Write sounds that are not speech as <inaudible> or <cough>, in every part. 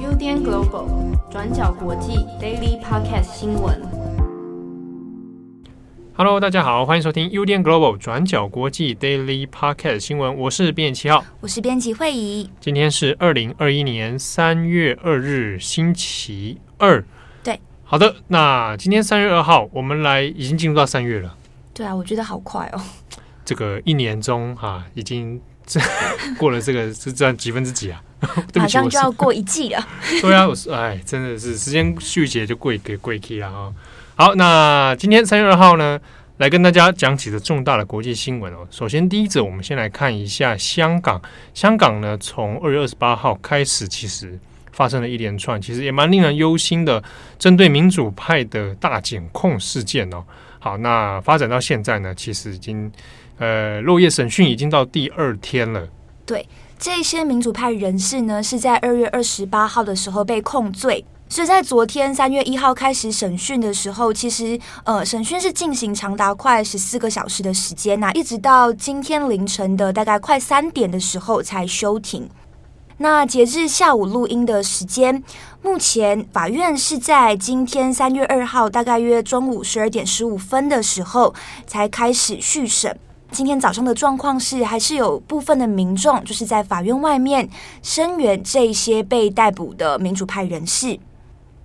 UDN Global 转角国际 Daily Podcast 新闻。Hello，大家好，欢迎收听 UDN Global 转角国际 Daily Podcast 新闻。我是编辑七号，我是编辑慧仪。今天是二零二一年三月二日，星期二。对，好的，那今天三月二号，我们来已经进入到三月了。对啊，我觉得好快哦。这个一年中哈、啊，已经这 <laughs> 过了这个是占几分之几啊？<laughs> 马上就要过一季了。<laughs> 对啊，我是哎，真的是时间续节就贵给贵气了哈。好，那今天三月二号呢，来跟大家讲几个重大的国际新闻哦。首先，第一则，我们先来看一下香港。香港呢，从二月二十八号开始，其实发生了一连串，其实也蛮令人忧心的，针对民主派的大检控事件哦。好，那发展到现在呢，其实已经。呃，落叶审讯已经到第二天了。对，这些民主派人士呢，是在二月二十八号的时候被控罪，所以在昨天三月一号开始审讯的时候，其实呃，审讯是进行长达快十四个小时的时间呐、一直到今天凌晨的大概快三点的时候才休庭。那截至下午录音的时间，目前法院是在今天三月二号大概约中午十二点十五分的时候才开始续审。今天早上的状况是，还是有部分的民众就是在法院外面声援这些被逮捕的民主派人士。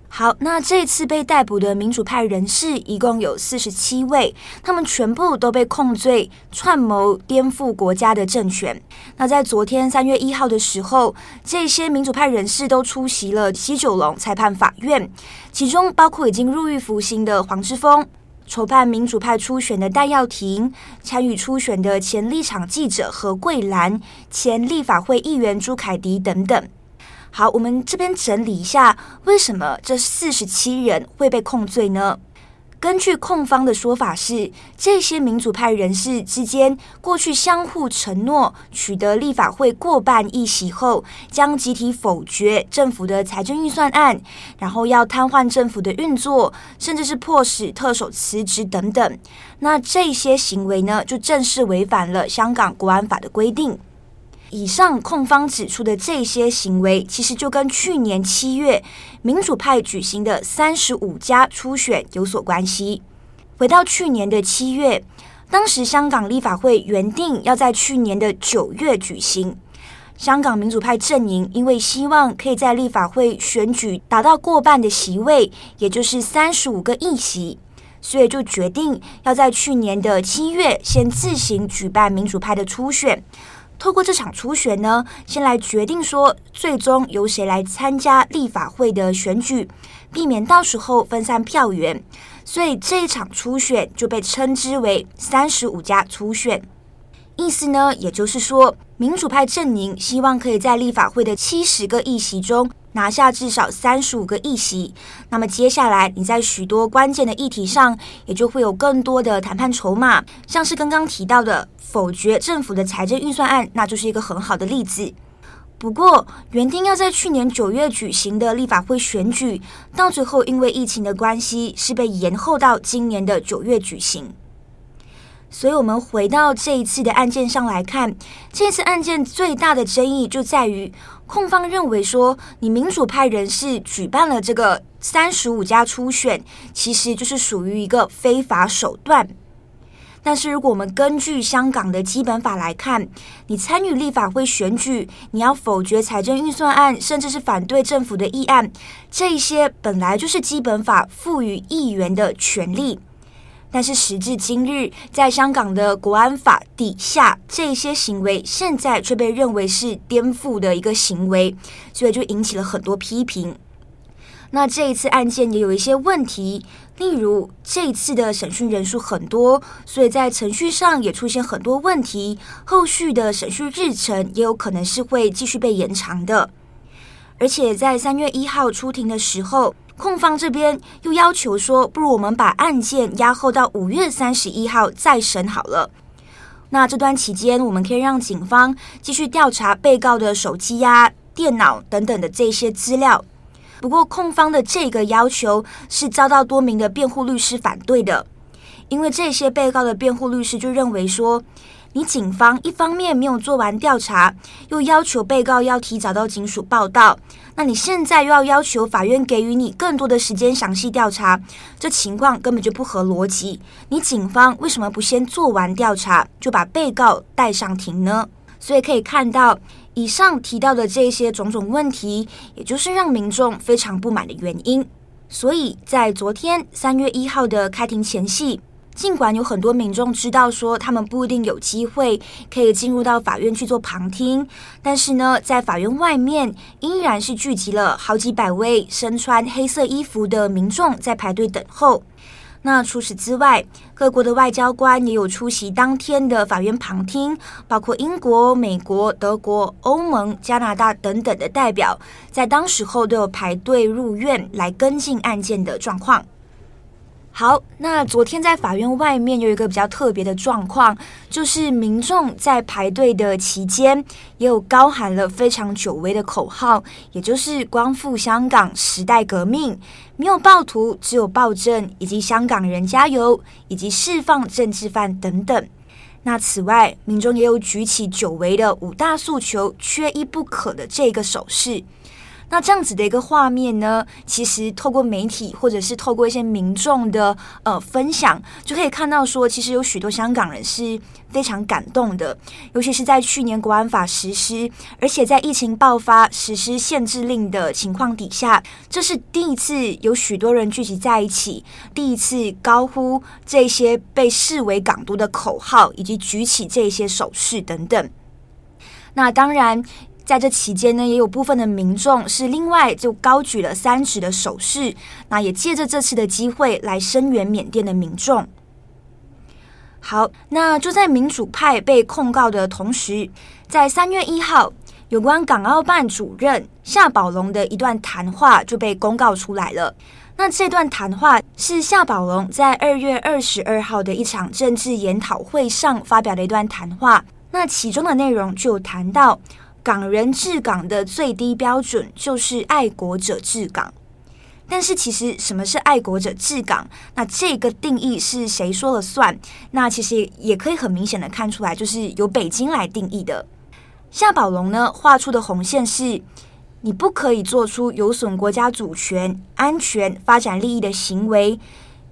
好，那这次被逮捕的民主派人士一共有四十七位，他们全部都被控罪串谋颠覆国家的政权。那在昨天三月一号的时候，这些民主派人士都出席了西九龙裁判法院，其中包括已经入狱服刑的黄之锋。筹办民主派初选的戴耀廷，参与初选的前立场记者何桂兰，前立法会议员朱凯迪等等。好，我们这边整理一下，为什么这四十七人会被控罪呢？根据控方的说法是，这些民主派人士之间过去相互承诺，取得立法会过半议席后，将集体否决政府的财政预算案，然后要瘫痪政府的运作，甚至是迫使特首辞职等等。那这些行为呢，就正式违反了香港国安法的规定。以上控方指出的这些行为，其实就跟去年七月民主派举行的三十五家初选有所关系。回到去年的七月，当时香港立法会原定要在去年的九月举行，香港民主派阵营因为希望可以在立法会选举达到过半的席位，也就是三十五个议席，所以就决定要在去年的七月先自行举办民主派的初选。透过这场初选呢，先来决定说最终由谁来参加立法会的选举，避免到时候分散票源。所以这一场初选就被称之为“三十五家初选”。意思呢，也就是说，民主派阵营希望可以在立法会的七十个议席中拿下至少三十五个议席。那么接下来你在许多关键的议题上，也就会有更多的谈判筹码，像是刚刚提到的。否决政府的财政预算案，那就是一个很好的例子。不过，原定要在去年九月举行的立法会选举，到最后因为疫情的关系，是被延后到今年的九月举行。所以，我们回到这一次的案件上来看，这次案件最大的争议就在于，控方认为说，你民主派人士举办了这个三十五家初选，其实就是属于一个非法手段。但是，如果我们根据香港的基本法来看，你参与立法会选举，你要否决财政预算案，甚至是反对政府的议案，这一些本来就是基本法赋予议员的权利。但是时至今日，在香港的国安法底下，这些行为现在却被认为是颠覆的一个行为，所以就引起了很多批评。那这一次案件也有一些问题，例如这一次的审讯人数很多，所以在程序上也出现很多问题，后续的审讯日程也有可能是会继续被延长的。而且在三月一号出庭的时候，控方这边又要求说，不如我们把案件押后到五月三十一号再审好了。那这段期间，我们可以让警方继续调查被告的手机呀、电脑等等的这些资料。不过，控方的这个要求是遭到多名的辩护律师反对的，因为这些被告的辩护律师就认为说，你警方一方面没有做完调查，又要求被告要提早到警署报到，那你现在又要要求法院给予你更多的时间详细调查，这情况根本就不合逻辑。你警方为什么不先做完调查就把被告带上庭呢？所以可以看到，以上提到的这些种种问题，也就是让民众非常不满的原因。所以在昨天三月一号的开庭前夕，尽管有很多民众知道说他们不一定有机会可以进入到法院去做旁听，但是呢，在法院外面依然是聚集了好几百位身穿黑色衣服的民众在排队等候。那除此之外，各国的外交官也有出席当天的法院旁听，包括英国、美国、德国、欧盟、加拿大等等的代表，在当时候都有排队入院来跟进案件的状况。好，那昨天在法院外面有一个比较特别的状况，就是民众在排队的期间，也有高喊了非常久违的口号，也就是“光复香港，时代革命”，没有暴徒，只有暴政，以及香港人加油，以及释放政治犯等等。那此外，民众也有举起久违的五大诉求，缺一不可的这个手势。那这样子的一个画面呢，其实透过媒体或者是透过一些民众的呃分享，就可以看到说，其实有许多香港人是非常感动的。尤其是在去年国安法实施，而且在疫情爆发实施限制令的情况底下，这是第一次有许多人聚集在一起，第一次高呼这些被视为港独的口号，以及举起这些手势等等。那当然。在这期间呢，也有部分的民众是另外就高举了三指的手势，那也借着这次的机会来声援缅甸的民众。好，那就在民主派被控告的同时，在三月一号，有关港澳办主任夏宝龙的一段谈话就被公告出来了。那这段谈话是夏宝龙在二月二十二号的一场政治研讨会上发表的一段谈话，那其中的内容就谈到。港人治港的最低标准就是爱国者治港，但是其实什么是爱国者治港？那这个定义是谁说了算？那其实也可以很明显的看出来，就是由北京来定义的。夏宝龙呢画出的红线是，你不可以做出有损国家主权、安全、发展利益的行为，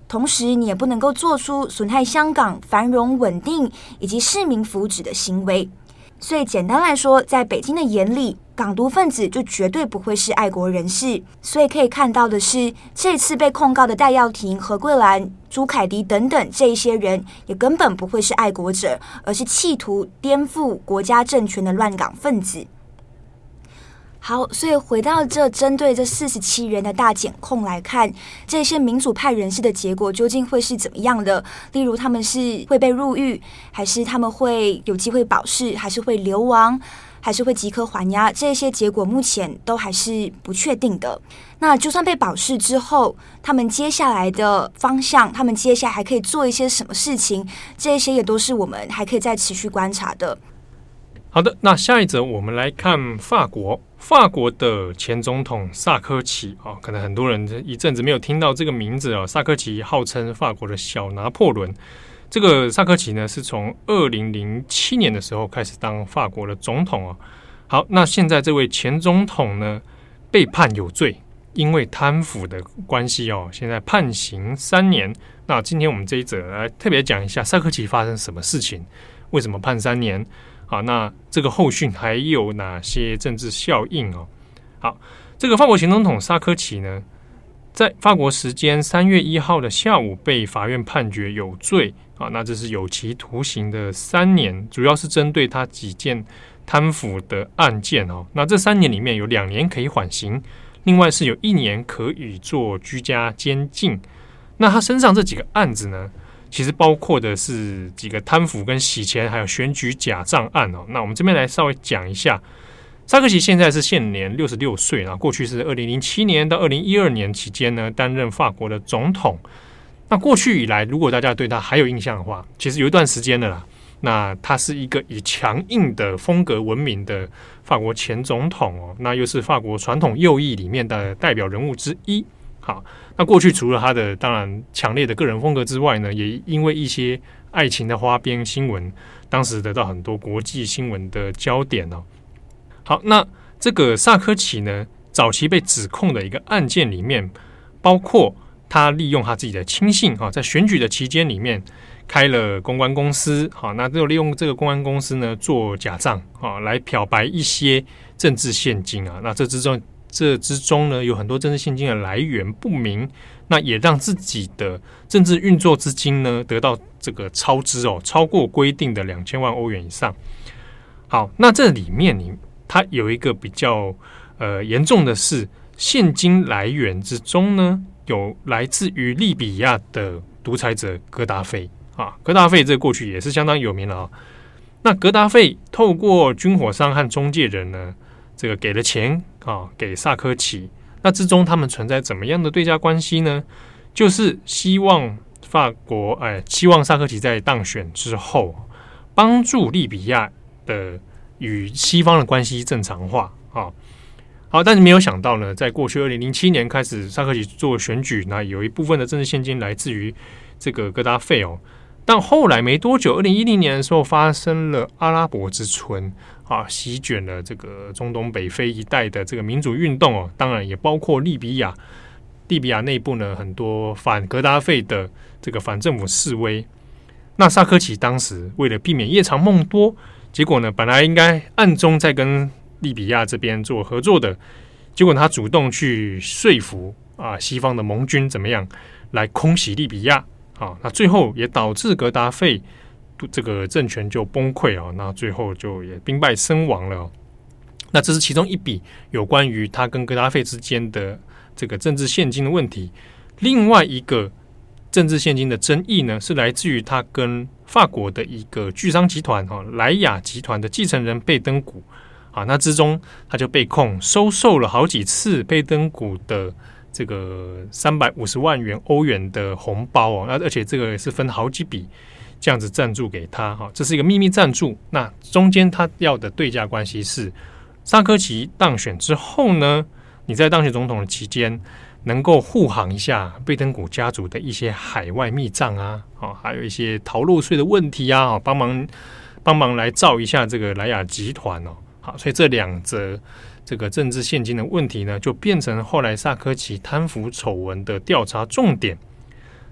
同时你也不能够做出损害香港繁荣稳定以及市民福祉的行为。所以简单来说，在北京的眼里，港独分子就绝对不会是爱国人士。所以可以看到的是，这次被控告的戴耀廷、何桂兰、朱凯迪等等这些人，也根本不会是爱国者，而是企图颠覆国家政权的乱港分子。好，所以回到这针对这四十七人的大检控来看，这些民主派人士的结果究竟会是怎么样的？例如，他们是会被入狱，还是他们会有机会保释，还是会流亡，还是会即刻还押？这些结果目前都还是不确定的。那就算被保释之后，他们接下来的方向，他们接下来还可以做一些什么事情？这些也都是我们还可以再持续观察的。好的，那下一则我们来看法国。法国的前总统萨科齐啊，可能很多人一阵子没有听到这个名字啊。萨科齐号称法国的小拿破仑。这个萨科齐呢，是从二零零七年的时候开始当法国的总统啊。好，那现在这位前总统呢，被判有罪，因为贪腐的关系哦，现在判刑三年。那今天我们这一则来特别讲一下萨科齐发生什么事情，为什么判三年？好，那这个后续还有哪些政治效应哦？好，这个法国前总统萨科齐呢，在法国时间三月一号的下午被法院判决有罪啊，那这是有期徒刑的三年，主要是针对他几件贪腐的案件哦。那这三年里面有两年可以缓刑，另外是有一年可以做居家监禁。那他身上这几个案子呢？其实包括的是几个贪腐跟洗钱，还有选举假账案哦。那我们这边来稍微讲一下，萨科齐现在是现年六十六岁啊。过去是二零零七年到二零一二年期间呢，担任法国的总统。那过去以来，如果大家对他还有印象的话，其实有一段时间的啦。那他是一个以强硬的风格闻名的法国前总统哦，那又是法国传统右翼里面的代表人物之一。好，那过去除了他的当然强烈的个人风格之外呢，也因为一些爱情的花边新闻，当时得到很多国际新闻的焦点哦。好，那这个萨科齐呢，早期被指控的一个案件里面，包括他利用他自己的亲信啊，在选举的期间里面开了公关公司，好，那就利用这个公关公司呢做假账啊，来漂白一些政治献金啊。那这之中，这之中呢有很多政治现金的来源不明，那也让自己的政治运作资金呢得到这个超支哦，超过规定的两千万欧元以上。好，那这里面你它有一个比较。呃，严重的是，现金来源之中呢，有来自于利比亚的独裁者格达费啊。格达费这过去也是相当有名了啊。那格达费透过军火商和中介人呢，这个给了钱啊，给萨科齐。那之中他们存在怎么样的对价关系呢？就是希望法国哎，希望萨科齐在当选之后，帮助利比亚的与西方的关系正常化啊。好，但是没有想到呢，在过去二零零七年开始，萨科齐做选举，那有一部分的政治献金来自于这个格达费哦。但后来没多久，二零一零年的时候发生了阿拉伯之春啊，席卷了这个中东北非一带的这个民主运动哦，当然也包括利比亚。利比亚内部呢，很多反格达费的这个反政府示威。那萨科齐当时为了避免夜长梦多，结果呢，本来应该暗中在跟利比亚这边做合作的，结果他主动去说服啊西方的盟军怎么样来空袭利比亚啊？那最后也导致格达费这个政权就崩溃啊，那最后就也兵败身亡了。那这是其中一笔有关于他跟格达费之间的这个政治献金的问题。另外一个政治献金的争议呢，是来自于他跟法国的一个巨商集团哈莱雅集团的继承人贝登谷。啊，那之中他就被控收受了好几次贝登谷的这个三百五十万元欧元的红包哦，那而且这个是分好几笔这样子赞助给他哈，这是一个秘密赞助。那中间他要的对价关系是，萨科齐当选之后呢，你在当选总统的期间能够护航一下贝登谷家族的一些海外密账啊，啊，还有一些逃漏税的问题啊，帮忙帮忙来罩一下这个莱雅集团哦。好，所以这两则这个政治献金的问题呢，就变成后来萨科奇贪腐丑闻的调查重点。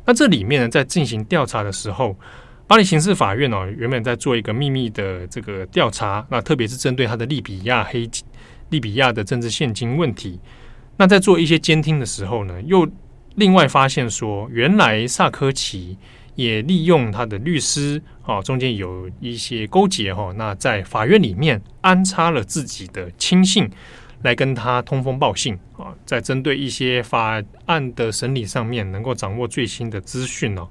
那这里面呢，在进行调查的时候，巴黎刑事法院哦，原本在做一个秘密的这个调查，那特别是针对他的利比亚黑利比亚的政治现金问题。那在做一些监听的时候呢，又另外发现说，原来萨科齐。也利用他的律师，哦，中间有一些勾结，哈，那在法院里面安插了自己的亲信来跟他通风报信，啊，在针对一些法案的审理上面能够掌握最新的资讯哦，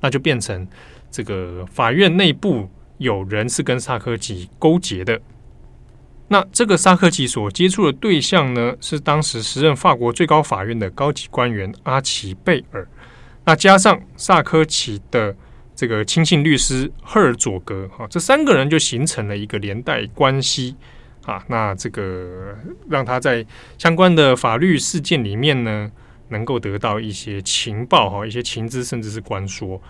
那就变成这个法院内部有人是跟萨科齐勾结的。那这个萨科齐所接触的对象呢，是当时时任法国最高法院的高级官员阿奇贝尔。那加上萨科齐的这个亲信律师赫尔佐格啊，这三个人就形成了一个连带关系啊。那这个让他在相关的法律事件里面呢，能够得到一些情报哈，一些情资，甚至是关说。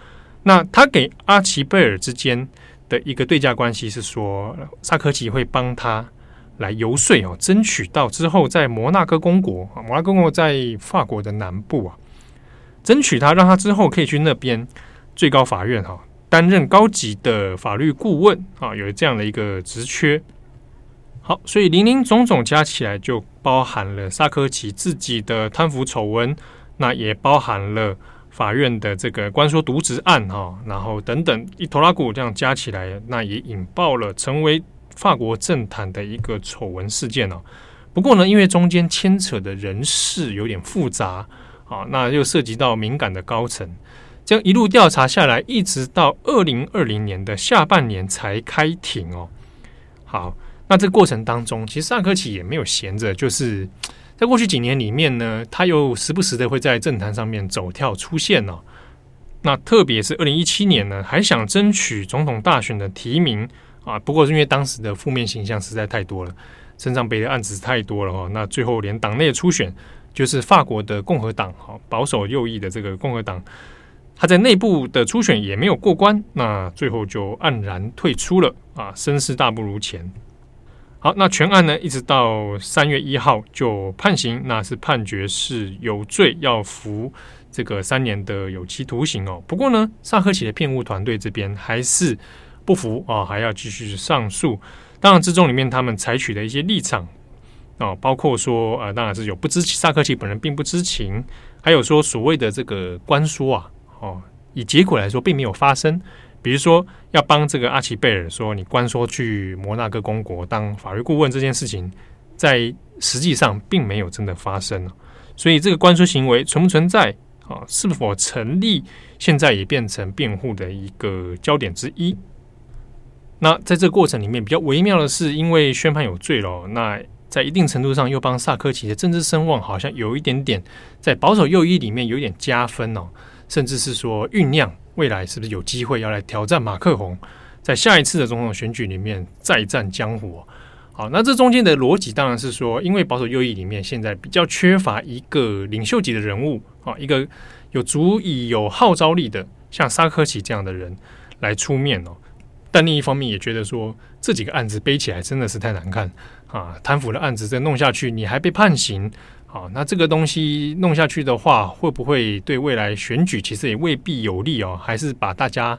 那他给阿奇贝尔之间的一个对价关系是说，萨科齐会帮他来游说哦，争取到之后在摩纳哥公国，摩纳哥公国在法国的南部啊。争取他，让他之后可以去那边最高法院哈担任高级的法律顾问啊，有这样的一个职缺。好，所以林林总总加起来就包含了萨科齐自己的贪腐丑闻，那也包含了法院的这个官说渎职案哈，然后等等一拖拉库这样加起来，那也引爆了成为法国政坛的一个丑闻事件哦。不过呢，因为中间牵扯的人事有点复杂。好，那又涉及到敏感的高层，这样一路调查下来，一直到二零二零年的下半年才开庭哦。好，那这过程当中，其实萨科齐也没有闲着，就是在过去几年里面呢，他又时不时的会在政坛上面走跳出现哦。那特别是二零一七年呢，还想争取总统大选的提名啊，不过是因为当时的负面形象实在太多了，身上背的案子太多了哈，那最后连党内初选。就是法国的共和党，哈保守右翼的这个共和党，他在内部的初选也没有过关，那最后就黯然退出了啊，声势大不如前。好，那全案呢，一直到三月一号就判刑，那是判决是有罪，要服这个三年的有期徒刑哦。不过呢，萨科齐的辩护团队这边还是不服啊，还要继续上诉。当然之中里面他们采取的一些立场啊，包括说呃，当然是有不知，萨科齐本人并不知情，还有说所谓的这个关说啊，哦，以结果来说并没有发生。比如说，要帮这个阿奇贝尔说，你关说去摩纳哥公国当法律顾问这件事情，在实际上并没有真的发生，所以这个关说行为存不存在啊？是否成立？现在也变成辩护的一个焦点之一。那在这个过程里面，比较微妙的是，因为宣判有罪了，那在一定程度上又帮萨科齐的政治声望好像有一点点在保守右翼里面有点加分哦，甚至是说酝酿。未来是不是有机会要来挑战马克宏，在下一次的总统选举里面再战江湖？好，那这中间的逻辑当然是说，因为保守右翼里面现在比较缺乏一个领袖级的人物啊，一个有足以有号召力的，像萨科齐这样的人来出面哦。但另一方面也觉得说，这几个案子背起来真的是太难看啊，贪腐的案子再弄下去，你还被判刑。好，那这个东西弄下去的话，会不会对未来选举其实也未必有利哦？还是把大家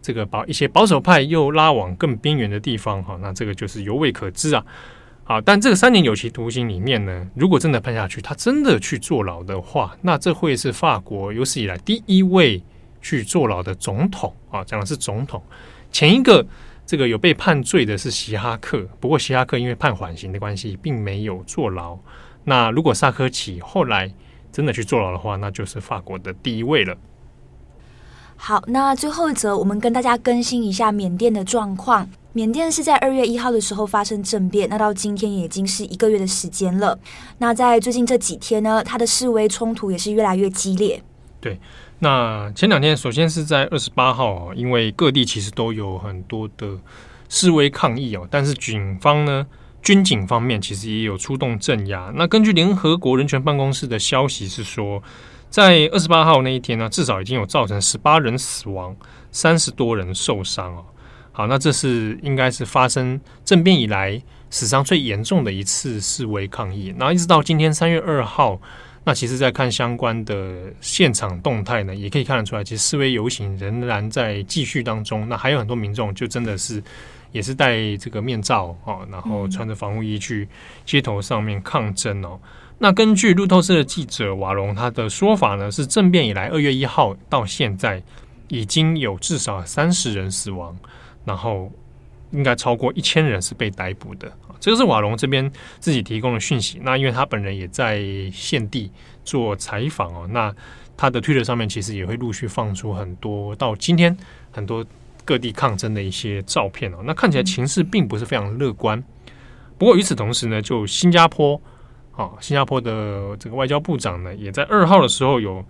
这个把一些保守派又拉往更边缘的地方？哈，那这个就是犹未可知啊。好，但这个三年有期徒刑里面呢，如果真的判下去，他真的去坐牢的话，那这会是法国有史以来第一位去坐牢的总统啊。讲的是总统，前一个这个有被判罪的是希哈克，不过希哈克因为判缓刑的关系，并没有坐牢。那如果萨科齐后来真的去坐牢的话，那就是法国的第一位了。好，那最后一则，我们跟大家更新一下缅甸的状况。缅甸是在二月一号的时候发生政变，那到今天也已经是一个月的时间了。那在最近这几天呢，它的示威冲突也是越来越激烈。对，那前两天，首先是在二十八号，因为各地其实都有很多的示威抗议哦，但是警方呢，军警方面其实也有出动镇压。那根据联合国人权办公室的消息是说，在二十八号那一天呢，至少已经有造成十八人死亡，三十多人受伤哦。好，那这是应该是发生政变以来史上最严重的一次示威抗议。然后一直到今天三月二号，那其实在看相关的现场动态呢，也可以看得出来，其实示威游行仍然在继续当中。那还有很多民众就真的是。也是戴这个面罩哦，然后穿着防护衣去街头上面抗争哦。那根据路透社的记者瓦隆他的说法呢，是政变以来二月一号到现在已经有至少三十人死亡，然后应该超过一千人是被逮捕的。这个是瓦隆这边自己提供的讯息。那因为他本人也在现地做采访哦，那他的推特上面其实也会陆续放出很多到今天很多。各地抗争的一些照片哦，那看起来情势并不是非常乐观。不过与此同时呢，就新加坡啊，新加坡的这个外交部长呢，也在二号的时候有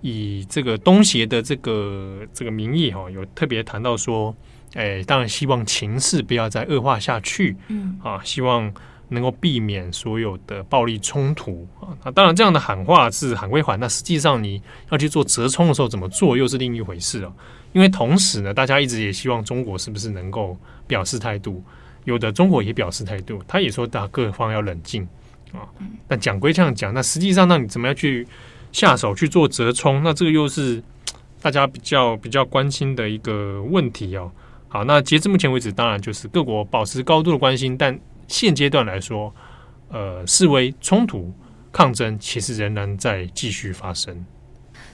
以这个东协的这个这个名义哈，有特别谈到说，哎，当然希望情势不要再恶化下去，嗯啊，希望能够避免所有的暴力冲突啊。那当然这样的喊话是喊归喊，那实际上你要去做折冲的时候怎么做又是另一回事哦。因为同时呢，大家一直也希望中国是不是能够表示态度，有的中国也表示态度，他也说大各方要冷静啊。但讲归这样讲，那实际上那你怎么样去下手去做折冲？那这个又是大家比较比较关心的一个问题哦。好，那截至目前为止，当然就是各国保持高度的关心，但现阶段来说，呃，示威冲突抗争其实仍然在继续发生。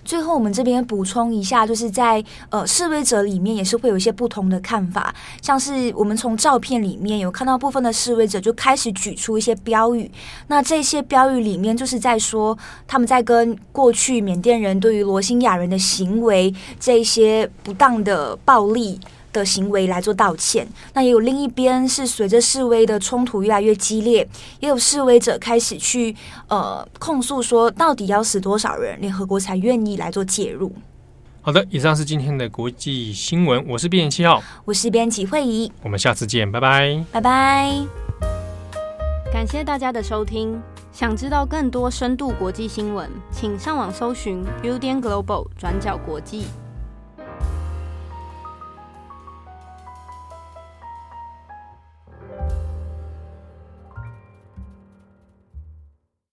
最后，我们这边补充一下，就是在呃示威者里面也是会有一些不同的看法，像是我们从照片里面有看到部分的示威者就开始举出一些标语，那这些标语里面就是在说他们在跟过去缅甸人对于罗兴亚人的行为这些不当的暴力的行为来做道歉，那也有另一边是随着示威的冲突越来越激烈，也有示威者开始去呃控诉说，到底要死多少人，联合国才愿意来做介入。好的，以上是今天的国际新闻，我是编辑七号，我是编辑慧仪，我们下次见，拜拜，拜拜。感谢大家的收听，想知道更多深度国际新闻，请上网搜寻 Udan Global 转角国际。